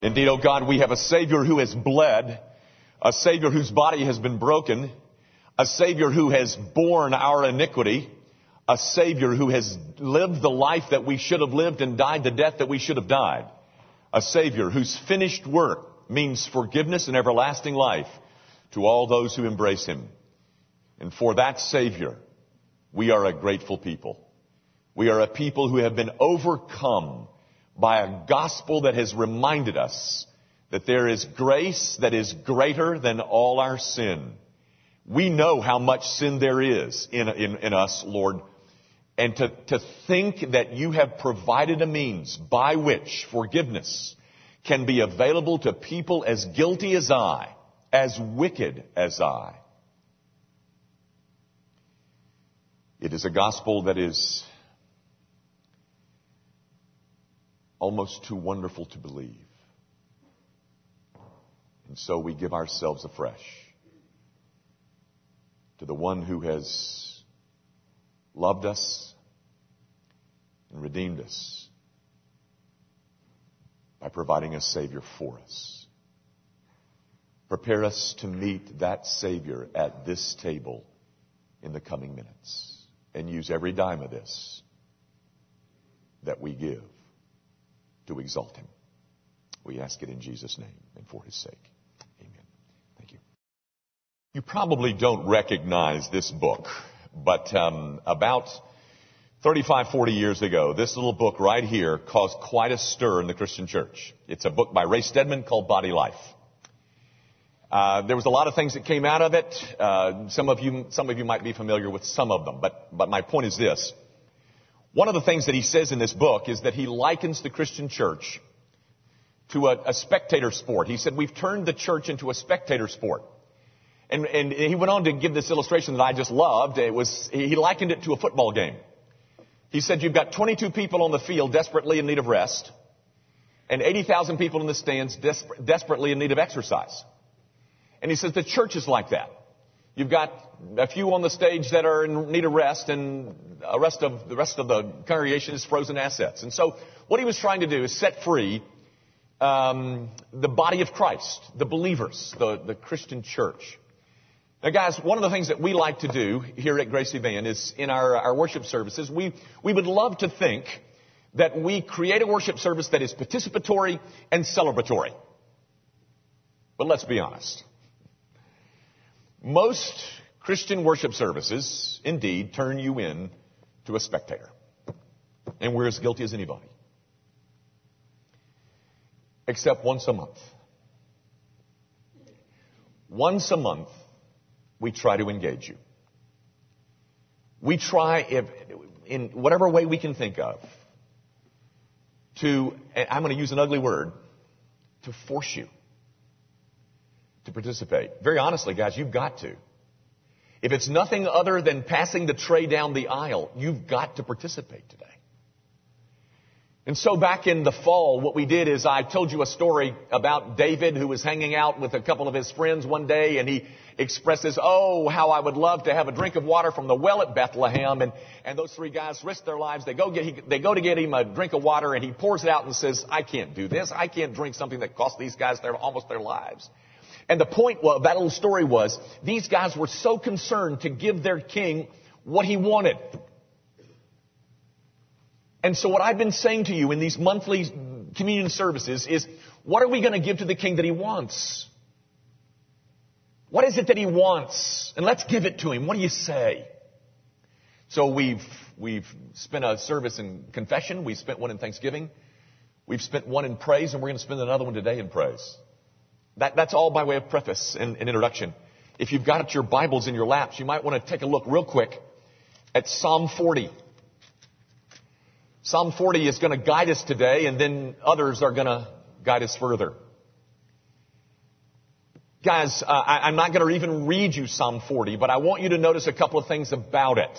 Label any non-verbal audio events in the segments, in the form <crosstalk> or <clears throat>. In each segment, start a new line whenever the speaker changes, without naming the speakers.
Indeed, O oh God, we have a Savior who has bled, a Savior whose body has been broken, a Savior who has borne our iniquity, a Savior who has lived the life that we should have lived and died the death that we should have died. A Savior whose finished work means forgiveness and everlasting life to all those who embrace Him. And for that Savior, we are a grateful people. We are a people who have been overcome by a gospel that has reminded us that there is grace that is greater than all our sin. We know how much sin there is in, in, in us, Lord. And to, to think that you have provided a means by which forgiveness can be available to people as guilty as I, as wicked as I. It is a gospel that is almost too wonderful to believe. And so we give ourselves afresh to the one who has loved us and redeemed us by providing a Savior for us. Prepare us to meet that Savior at this table in the coming minutes and use every dime of this that we give to exalt him. We ask it in Jesus' name and for his sake. Amen. Thank you. You probably don't recognize this book, but um, about 35, 40 years ago, this little book right here caused quite a stir in the Christian church. It's a book by Ray Stedman called Body Life. Uh, there was a lot of things that came out of it. Uh, some of you, some of you might be familiar with some of them, but but my point is this: one of the things that he says in this book is that he likens the Christian church to a, a spectator sport. He said, we've turned the church into a spectator sport. And, and he went on to give this illustration that I just loved. It was, he likened it to a football game. He said, you've got 22 people on the field desperately in need of rest, and 80,000 people in the stands desper- desperately in need of exercise. And he says the church is like that. You've got a few on the stage that are in need of rest, and the rest of the rest of the congregation is frozen assets. And so, what he was trying to do is set free um, the body of Christ, the believers, the, the Christian church. Now, guys, one of the things that we like to do here at Gracie Van is in our, our worship services, we, we would love to think that we create a worship service that is participatory and celebratory. But let's be honest. Most Christian worship services, indeed, turn you in to a spectator. And we're as guilty as anybody. Except once a month. Once a month, we try to engage you. We try, if, in whatever way we can think of, to, I'm going to use an ugly word, to force you to participate. Very honestly, guys, you've got to. If it's nothing other than passing the tray down the aisle, you've got to participate today. And so back in the fall, what we did is I told you a story about David who was hanging out with a couple of his friends one day and he expresses, oh, how I would love to have a drink of water from the well at Bethlehem. And, and those three guys risk their lives. They go, get, he, they go to get him a drink of water and he pours it out and says, I can't do this. I can't drink something that cost these guys their, almost their lives. And the point of that little story was these guys were so concerned to give their king what he wanted. And so what I've been saying to you in these monthly communion services is, what are we going to give to the king that he wants? What is it that he wants? And let's give it to him. What do you say? So we've, we've spent a service in confession. We've spent one in thanksgiving. We've spent one in praise and we're going to spend another one today in praise. That, that's all by way of preface and, and introduction. If you've got your Bibles in your laps, you might want to take a look real quick at Psalm 40. Psalm 40 is going to guide us today, and then others are going to guide us further. Guys, uh, I, am not going to even read you Psalm 40, but I want you to notice a couple of things about it.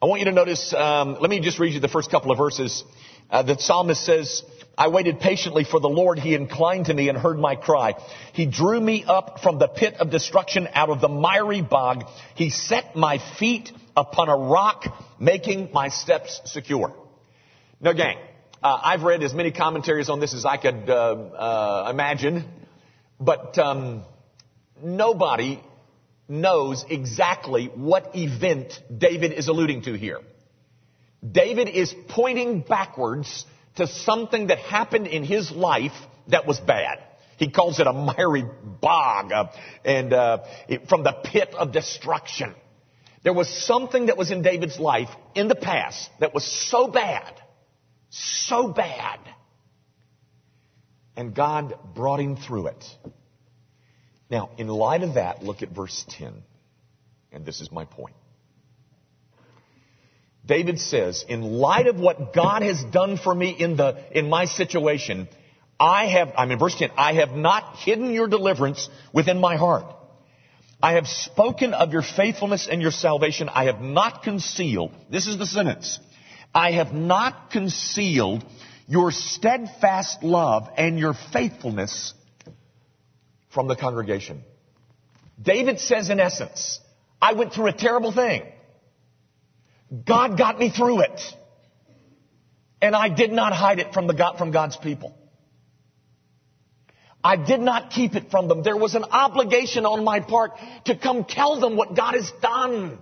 I want you to notice, um, let me just read you the first couple of verses. Uh, the psalmist says, I waited patiently for the Lord. He inclined to me and heard my cry. He drew me up from the pit of destruction out of the miry bog. He set my feet upon a rock, making my steps secure. Now gang, uh, I've read as many commentaries on this as I could uh, uh, imagine, but um, nobody knows exactly what event David is alluding to here. David is pointing backwards to something that happened in his life that was bad. He calls it a miry bog uh, and uh, it, from the pit of destruction. There was something that was in David's life in the past that was so bad, so bad, and God brought him through it. Now, in light of that, look at verse 10. And this is my point. David says, in light of what God has done for me in the, in my situation, I have, I'm in verse 10, I have not hidden your deliverance within my heart. I have spoken of your faithfulness and your salvation. I have not concealed. This is the sentence. I have not concealed your steadfast love and your faithfulness from the congregation. David says in essence, I went through a terrible thing. God got me through it. And I did not hide it from the God, from God's people. I did not keep it from them. There was an obligation on my part to come tell them what God has done.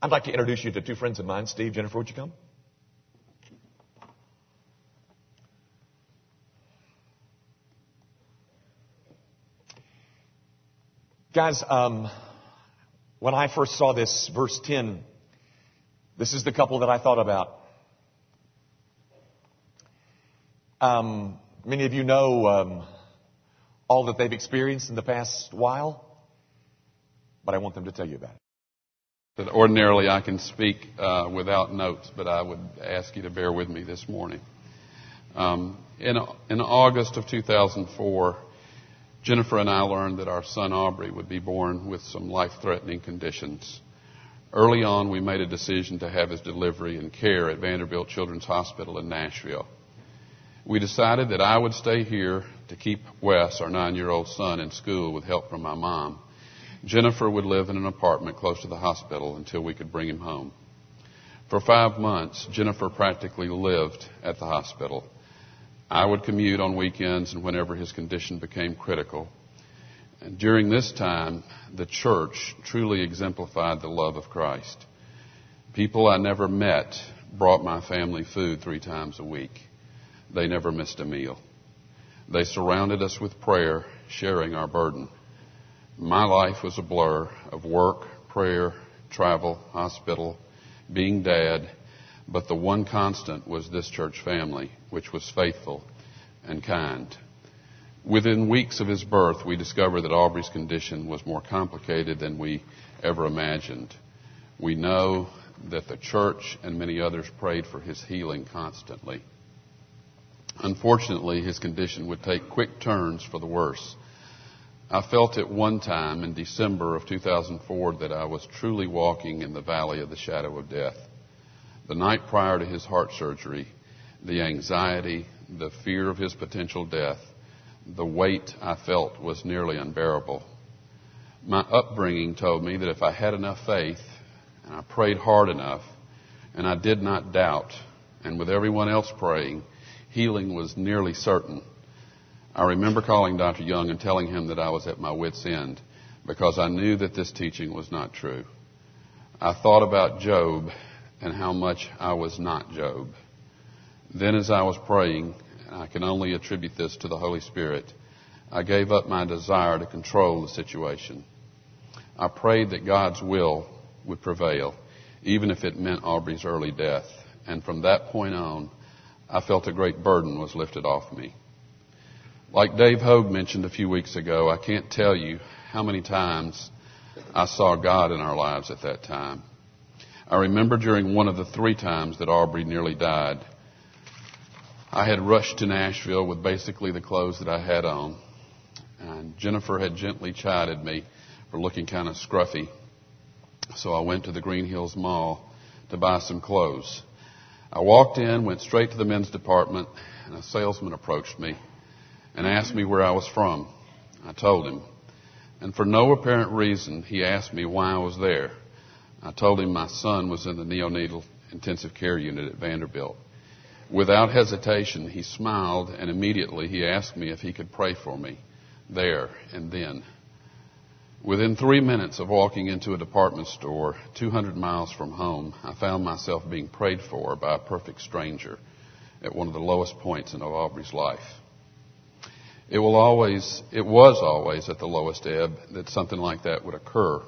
I'd like to introduce you to two friends of mine. Steve, Jennifer, would you come? Guys, um, when I first saw this, verse 10, this is the couple that I thought about. Um, many of you know um, all that they've experienced in the past while, but I want them to tell you about it.
That ordinarily I can speak uh, without notes, but I would ask you to bear with me this morning. Um, in, in August of 2004, Jennifer and I learned that our son Aubrey would be born with some life threatening conditions. Early on, we made a decision to have his delivery and care at Vanderbilt Children's Hospital in Nashville. We decided that I would stay here to keep Wes, our nine year old son, in school with help from my mom. Jennifer would live in an apartment close to the hospital until we could bring him home. For five months, Jennifer practically lived at the hospital. I would commute on weekends and whenever his condition became critical. And during this time, the church truly exemplified the love of Christ. People I never met brought my family food three times a week. They never missed a meal. They surrounded us with prayer, sharing our burden. My life was a blur of work, prayer, travel, hospital, being dad, but the one constant was this church family, which was faithful and kind. Within weeks of his birth, we discovered that Aubrey's condition was more complicated than we ever imagined. We know that the church and many others prayed for his healing constantly. Unfortunately, his condition would take quick turns for the worse. I felt at one time in December of 2004 that I was truly walking in the valley of the shadow of death. The night prior to his heart surgery, the anxiety, the fear of his potential death, the weight I felt was nearly unbearable. My upbringing told me that if I had enough faith and I prayed hard enough and I did not doubt, and with everyone else praying, healing was nearly certain. I remember calling Dr. Young and telling him that I was at my wits' end because I knew that this teaching was not true. I thought about Job and how much I was not Job. Then, as I was praying, I can only attribute this to the Holy Spirit, I gave up my desire to control the situation. I prayed that God's will would prevail, even if it meant Aubrey's early death. And from that point on, I felt a great burden was lifted off me. Like Dave Hogue mentioned a few weeks ago, I can't tell you how many times I saw God in our lives at that time. I remember during one of the three times that Aubrey nearly died, I had rushed to Nashville with basically the clothes that I had on. And Jennifer had gently chided me for looking kind of scruffy. So I went to the Green Hills Mall to buy some clothes. I walked in, went straight to the men's department, and a salesman approached me and asked me where I was from. I told him. And for no apparent reason, he asked me why I was there. I told him my son was in the neonatal intensive care unit at Vanderbilt. Without hesitation, he smiled and immediately he asked me if he could pray for me there and then. Within three minutes of walking into a department store 200 miles from home, I found myself being prayed for by a perfect stranger at one of the lowest points in Aubrey's life. It will always, it was always at the lowest ebb that something like that would occur.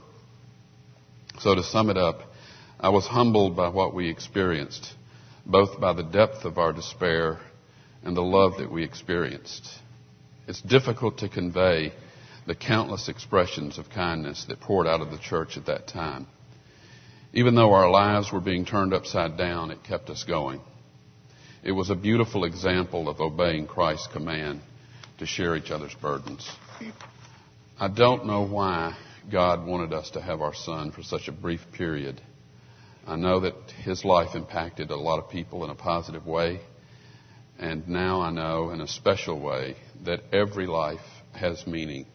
So to sum it up, I was humbled by what we experienced, both by the depth of our despair and the love that we experienced. It's difficult to convey the countless expressions of kindness that poured out of the church at that time. Even though our lives were being turned upside down, it kept us going. It was a beautiful example of obeying Christ's command to share each other's burdens. I don't know why God wanted us to have our son for such a brief period. I know that his life impacted a lot of people in a positive way. And now I know in a special way that every life has meaning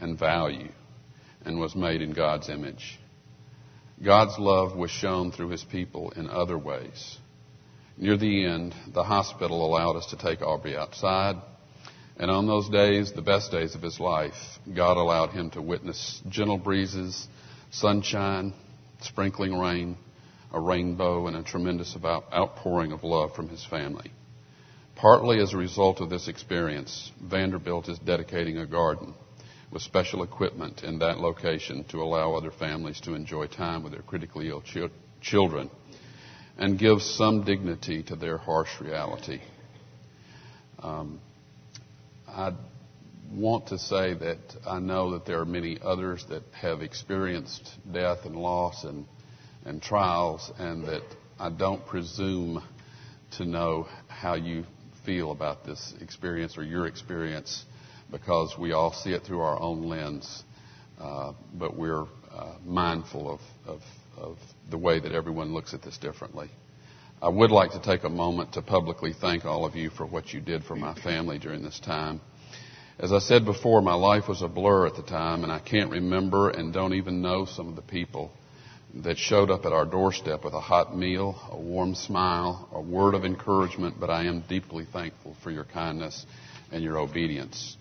and value and was made in God's image. God's love was shown through his people in other ways. Near the end, the hospital allowed us to take Aubrey outside. And on those days, the best days of his life, God allowed him to witness gentle breezes, sunshine, sprinkling rain, a rainbow, and a tremendous outpouring of love from his family. Partly as a result of this experience, Vanderbilt is dedicating a garden with special equipment in that location to allow other families to enjoy time with their critically ill ch- children and give some dignity to their harsh reality. Um, I want to say that I know that there are many others that have experienced death and loss and, and trials, and that I don't presume to know how you feel about this experience or your experience because we all see it through our own lens, uh, but we're uh, mindful of, of, of the way that everyone looks at this differently. I would like to take a moment to publicly thank all of you for what you did for my family during this time. As I said before, my life was a blur at the time, and I can't remember and don't even know some of the people that showed up at our doorstep with a hot meal, a warm smile, a word of encouragement, but I am deeply thankful for your kindness and your obedience.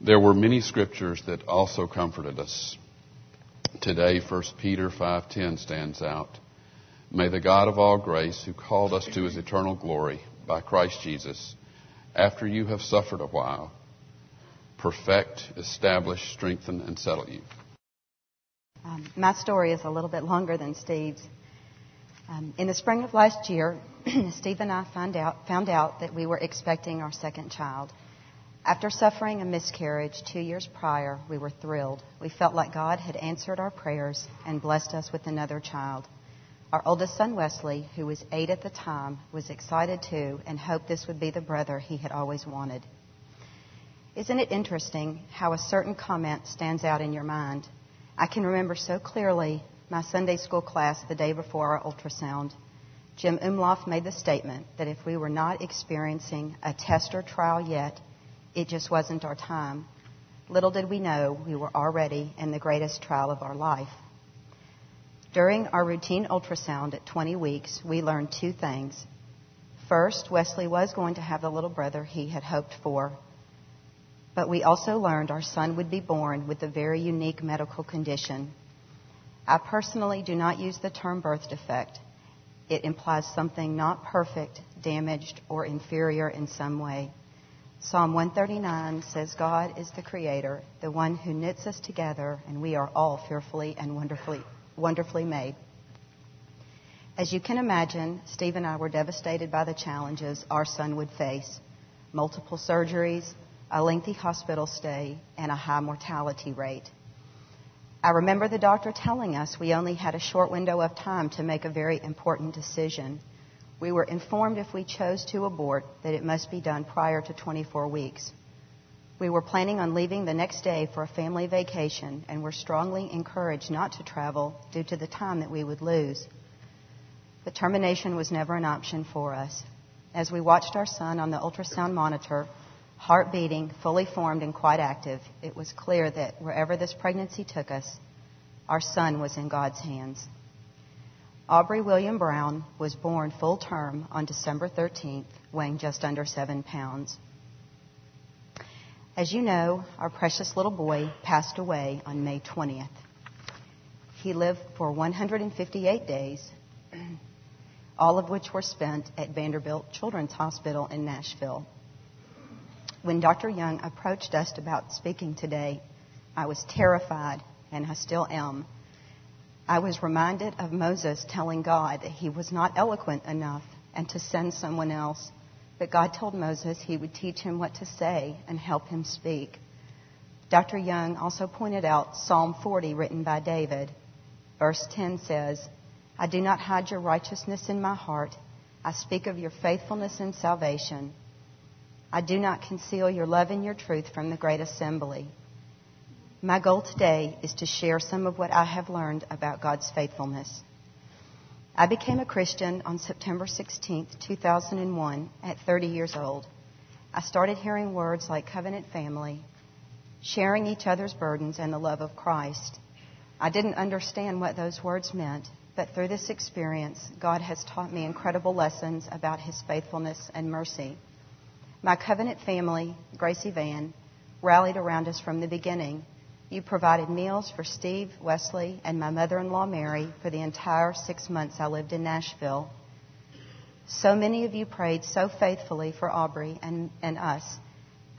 There were many scriptures that also comforted us. Today, 1 Peter 5:10 stands out. May the God of all grace, who called us to his eternal glory by Christ Jesus, after you have suffered a while, perfect, establish, strengthen, and settle you.
Um, my story is a little bit longer than Steve's. Um, in the spring of last year, <clears throat> Steve and I found out, found out that we were expecting our second child. After suffering a miscarriage two years prior, we were thrilled. We felt like God had answered our prayers and blessed us with another child. Our oldest son, Wesley, who was eight at the time, was excited too and hoped this would be the brother he had always wanted. Isn't it interesting how a certain comment stands out in your mind? I can remember so clearly my Sunday school class the day before our ultrasound. Jim Umloff made the statement that if we were not experiencing a test or trial yet, it just wasn't our time. Little did we know we were already in the greatest trial of our life. During our routine ultrasound at 20 weeks, we learned two things. First, Wesley was going to have the little brother he had hoped for, but we also learned our son would be born with a very unique medical condition. I personally do not use the term birth defect. It implies something not perfect, damaged, or inferior in some way. Psalm 139 says, God is the creator, the one who knits us together, and we are all fearfully and wonderfully wonderfully made. As you can imagine, Steve and I were devastated by the challenges our son would face multiple surgeries, a lengthy hospital stay, and a high mortality rate. I remember the doctor telling us we only had a short window of time to make a very important decision. We were informed if we chose to abort that it must be done prior to 24 weeks. We were planning on leaving the next day for a family vacation and were strongly encouraged not to travel due to the time that we would lose. But termination was never an option for us. As we watched our son on the ultrasound monitor, heart beating, fully formed, and quite active, it was clear that wherever this pregnancy took us, Our son was in God's hands. Aubrey William Brown was born full term on December 13th, weighing just under seven pounds. As you know, our precious little boy passed away on May 20th. He lived for 158 days, <clears throat> all of which were spent at Vanderbilt Children's Hospital in Nashville. When Dr. Young approached us about speaking today, I was terrified, and I still am. I was reminded of Moses telling God that he was not eloquent enough and to send someone else. But God told Moses he would teach him what to say and help him speak. Dr. Young also pointed out Psalm 40 written by David. Verse 10 says, I do not hide your righteousness in my heart. I speak of your faithfulness and salvation. I do not conceal your love and your truth from the great assembly. My goal today is to share some of what I have learned about God's faithfulness. I became a Christian on September 16, 2001, at 30 years old. I started hearing words like covenant family, sharing each other's burdens, and the love of Christ. I didn't understand what those words meant, but through this experience, God has taught me incredible lessons about His faithfulness and mercy. My covenant family, Gracie Van, rallied around us from the beginning. You provided meals for Steve, Wesley, and my mother in law, Mary, for the entire six months I lived in Nashville. So many of you prayed so faithfully for Aubrey and, and us.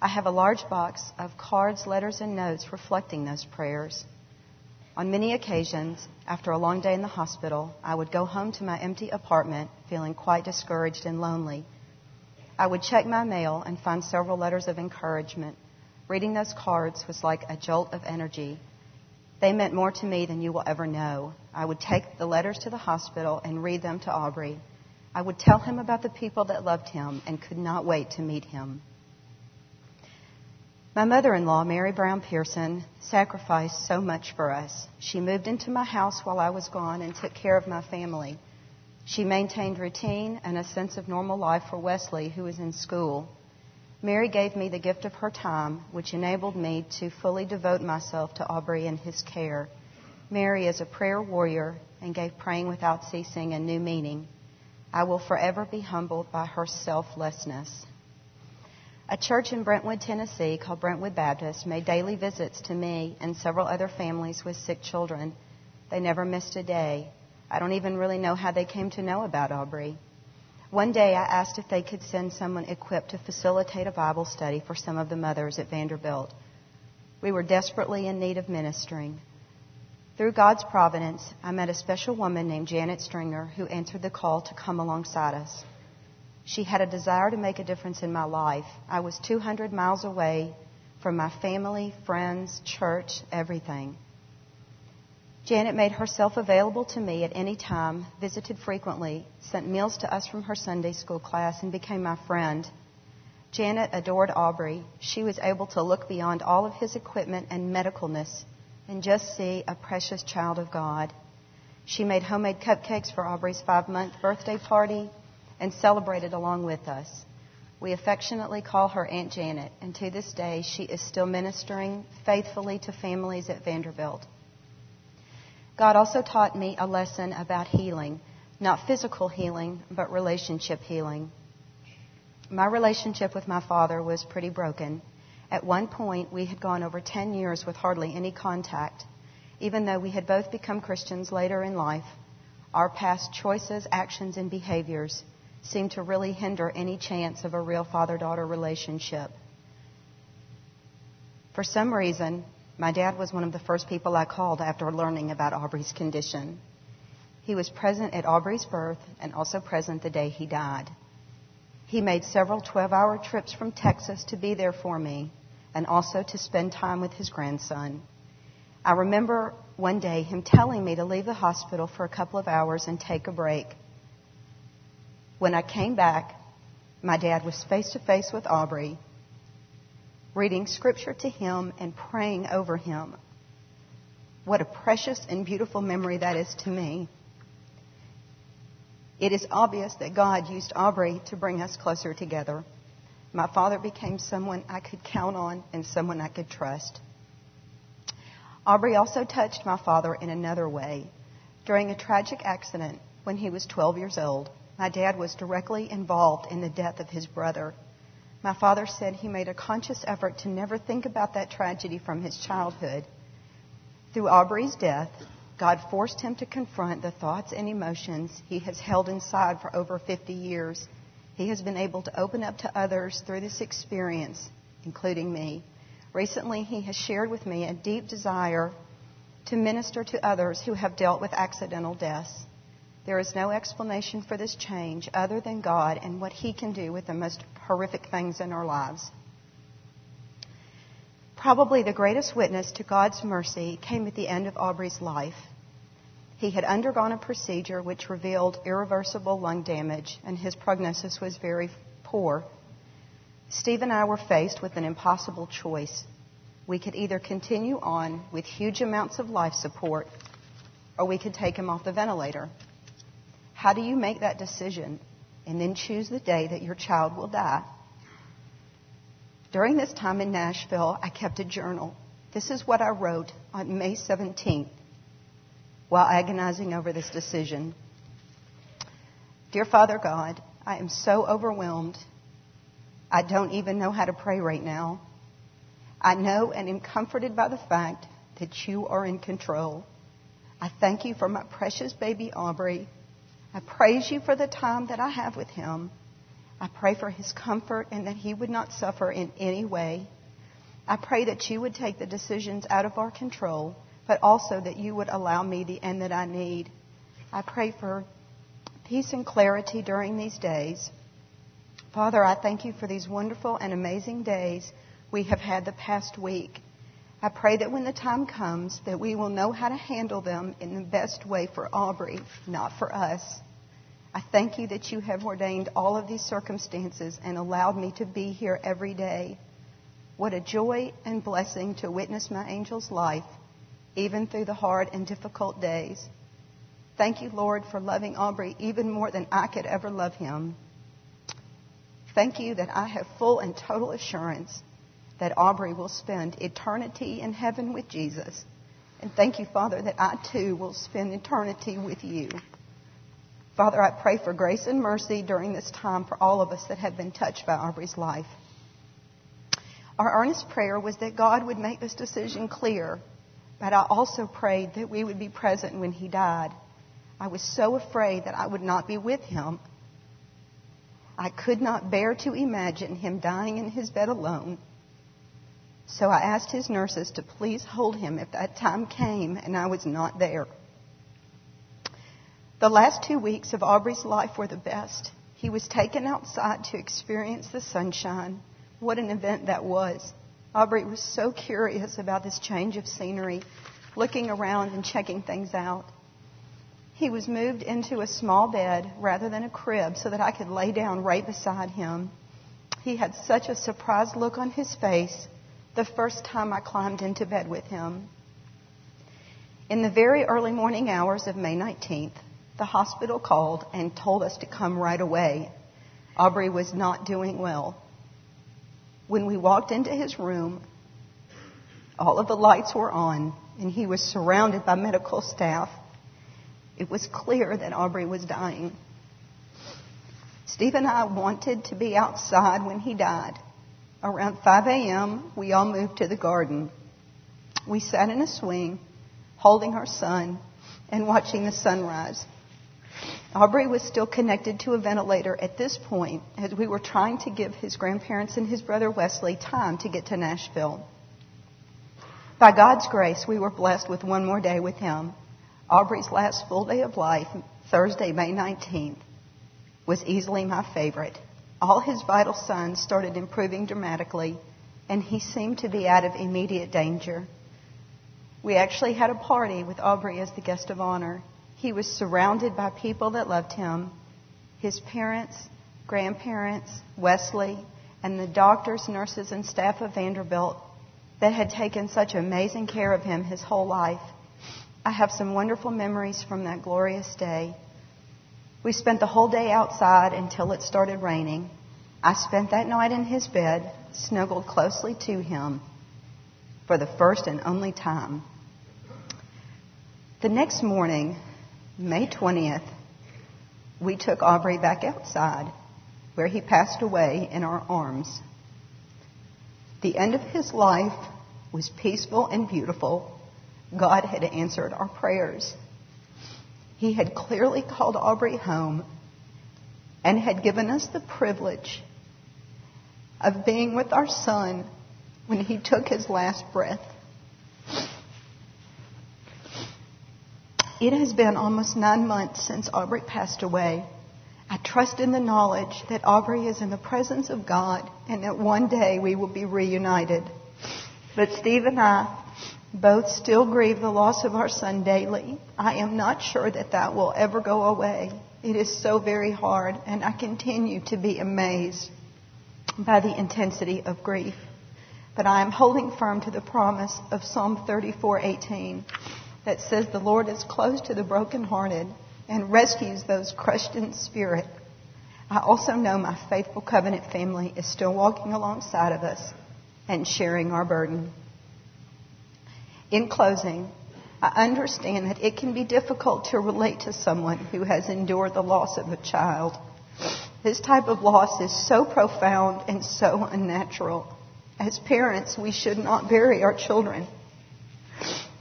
I have a large box of cards, letters, and notes reflecting those prayers. On many occasions, after a long day in the hospital, I would go home to my empty apartment feeling quite discouraged and lonely. I would check my mail and find several letters of encouragement Reading those cards was like a jolt of energy. They meant more to me than you will ever know. I would take the letters to the hospital and read them to Aubrey. I would tell him about the people that loved him and could not wait to meet him. My mother in law, Mary Brown Pearson, sacrificed so much for us. She moved into my house while I was gone and took care of my family. She maintained routine and a sense of normal life for Wesley, who was in school. Mary gave me the gift of her time, which enabled me to fully devote myself to Aubrey and his care. Mary is a prayer warrior and gave praying without ceasing a new meaning. I will forever be humbled by her selflessness. A church in Brentwood, Tennessee called Brentwood Baptist made daily visits to me and several other families with sick children. They never missed a day. I don't even really know how they came to know about Aubrey. One day I asked if they could send someone equipped to facilitate a Bible study for some of the mothers at Vanderbilt. We were desperately in need of ministering. Through God's providence, I met a special woman named Janet Stringer who answered the call to come alongside us. She had a desire to make a difference in my life. I was 200 miles away from my family, friends, church, everything. Janet made herself available to me at any time, visited frequently, sent meals to us from her Sunday school class, and became my friend. Janet adored Aubrey. She was able to look beyond all of his equipment and medicalness and just see a precious child of God. She made homemade cupcakes for Aubrey's five month birthday party and celebrated along with us. We affectionately call her Aunt Janet, and to this day, she is still ministering faithfully to families at Vanderbilt. God also taught me a lesson about healing, not physical healing, but relationship healing. My relationship with my father was pretty broken. At one point, we had gone over 10 years with hardly any contact. Even though we had both become Christians later in life, our past choices, actions, and behaviors seemed to really hinder any chance of a real father daughter relationship. For some reason, my dad was one of the first people I called after learning about Aubrey's condition. He was present at Aubrey's birth and also present the day he died. He made several 12 hour trips from Texas to be there for me and also to spend time with his grandson. I remember one day him telling me to leave the hospital for a couple of hours and take a break. When I came back, my dad was face to face with Aubrey reading scripture to him and praying over him. What a precious and beautiful memory that is to me. It is obvious that God used Aubrey to bring us closer together. My father became someone I could count on and someone I could trust. Aubrey also touched my father in another way. During a tragic accident when he was 12 years old, my dad was directly involved in the death of his brother. My father said he made a conscious effort to never think about that tragedy from his childhood. Through Aubrey's death, God forced him to confront the thoughts and emotions he has held inside for over 50 years. He has been able to open up to others through this experience, including me. Recently, he has shared with me a deep desire to minister to others who have dealt with accidental deaths. There is no explanation for this change other than God and what He can do with the most horrific things in our lives. Probably the greatest witness to God's mercy came at the end of Aubrey's life. He had undergone a procedure which revealed irreversible lung damage, and his prognosis was very poor. Steve and I were faced with an impossible choice. We could either continue on with huge amounts of life support, or we could take him off the ventilator. How do you make that decision and then choose the day that your child will die? During this time in Nashville, I kept a journal. This is what I wrote on May 17th while agonizing over this decision. Dear Father God, I am so overwhelmed. I don't even know how to pray right now. I know and am comforted by the fact that you are in control. I thank you for my precious baby Aubrey. I praise you for the time that I have with him. I pray for his comfort and that he would not suffer in any way. I pray that you would take the decisions out of our control, but also that you would allow me the end that I need. I pray for peace and clarity during these days. Father, I thank you for these wonderful and amazing days we have had the past week. I pray that when the time comes that we will know how to handle them in the best way for Aubrey, not for us. I thank you that you have ordained all of these circumstances and allowed me to be here every day. What a joy and blessing to witness my angel's life, even through the hard and difficult days. Thank you, Lord, for loving Aubrey even more than I could ever love him. Thank you that I have full and total assurance that Aubrey will spend eternity in heaven with Jesus. And thank you, Father, that I too will spend eternity with you. Father, I pray for grace and mercy during this time for all of us that have been touched by Aubrey's life. Our earnest prayer was that God would make this decision clear, but I also prayed that we would be present when he died. I was so afraid that I would not be with him. I could not bear to imagine him dying in his bed alone. So I asked his nurses to please hold him if that time came and I was not there. The last two weeks of Aubrey's life were the best. He was taken outside to experience the sunshine. What an event that was. Aubrey was so curious about this change of scenery, looking around and checking things out. He was moved into a small bed rather than a crib so that I could lay down right beside him. He had such a surprised look on his face the first time I climbed into bed with him. In the very early morning hours of May 19th, the hospital called and told us to come right away. Aubrey was not doing well. When we walked into his room, all of the lights were on and he was surrounded by medical staff. It was clear that Aubrey was dying. Steve and I wanted to be outside when he died. Around 5 a.m., we all moved to the garden. We sat in a swing, holding our son and watching the sunrise. Aubrey was still connected to a ventilator at this point as we were trying to give his grandparents and his brother Wesley time to get to Nashville. By God's grace, we were blessed with one more day with him. Aubrey's last full day of life, Thursday, May 19th, was easily my favorite. All his vital signs started improving dramatically, and he seemed to be out of immediate danger. We actually had a party with Aubrey as the guest of honor. He was surrounded by people that loved him his parents, grandparents, Wesley, and the doctors, nurses, and staff of Vanderbilt that had taken such amazing care of him his whole life. I have some wonderful memories from that glorious day. We spent the whole day outside until it started raining. I spent that night in his bed, snuggled closely to him for the first and only time. The next morning, May 20th, we took Aubrey back outside where he passed away in our arms. The end of his life was peaceful and beautiful. God had answered our prayers. He had clearly called Aubrey home and had given us the privilege of being with our son when he took his last breath. It has been almost nine months since Aubrey passed away. I trust in the knowledge that Aubrey is in the presence of God and that one day we will be reunited. But Steve and I both still grieve the loss of our son daily. I am not sure that that will ever go away. It is so very hard, and I continue to be amazed by the intensity of grief. But I am holding firm to the promise of Psalm 34:18 that says the Lord is close to the brokenhearted and rescues those crushed in spirit. I also know my faithful covenant family is still walking alongside of us and sharing our burden. In closing, I understand that it can be difficult to relate to someone who has endured the loss of a child. This type of loss is so profound and so unnatural. As parents, we should not bury our children.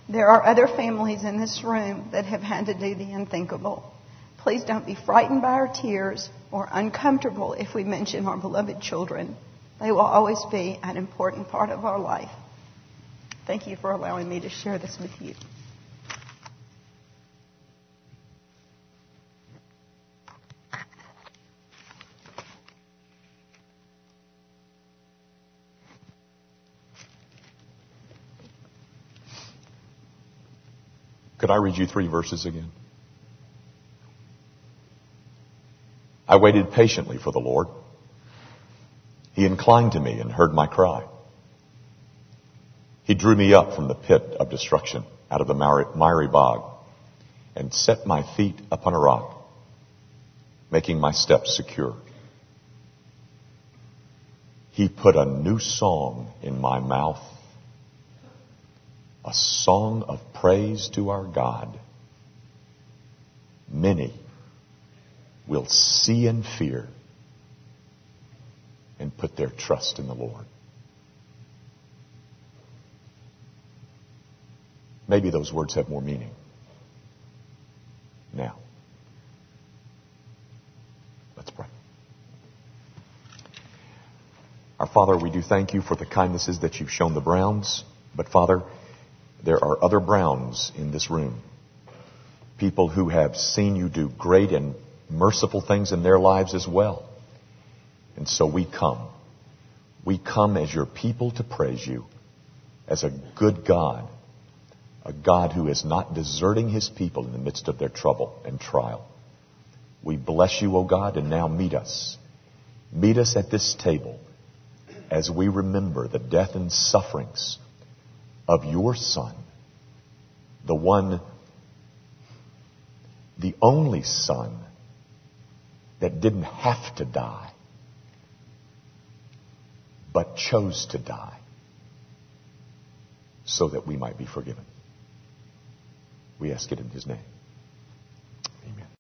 There are other families in this room that have had to do the unthinkable. Please don't be frightened by our tears or uncomfortable if we mention our beloved children. They will always be an important part of our life. Thank you for allowing me to share this with you.
Could I read you three verses again? I waited patiently for the Lord. He inclined to me and heard my cry. He drew me up from the pit of destruction, out of the miry bog, and set my feet upon a rock, making my steps secure. He put a new song in my mouth a song of praise to our God. Many will see and fear and put their trust in the Lord. Maybe those words have more meaning. Now, let's pray. Our Father, we do thank you for the kindnesses that you've shown the Browns, but Father, there are other Browns in this room. People who have seen you do great and merciful things in their lives as well. And so we come. We come as your people to praise you as a good God, a God who is not deserting his people in the midst of their trouble and trial. We bless you, O God, and now meet us. Meet us at this table as we remember the death and sufferings of your Son, the one, the only Son that didn't have to die, but chose to die so that we might be forgiven. We ask it in His name. Amen.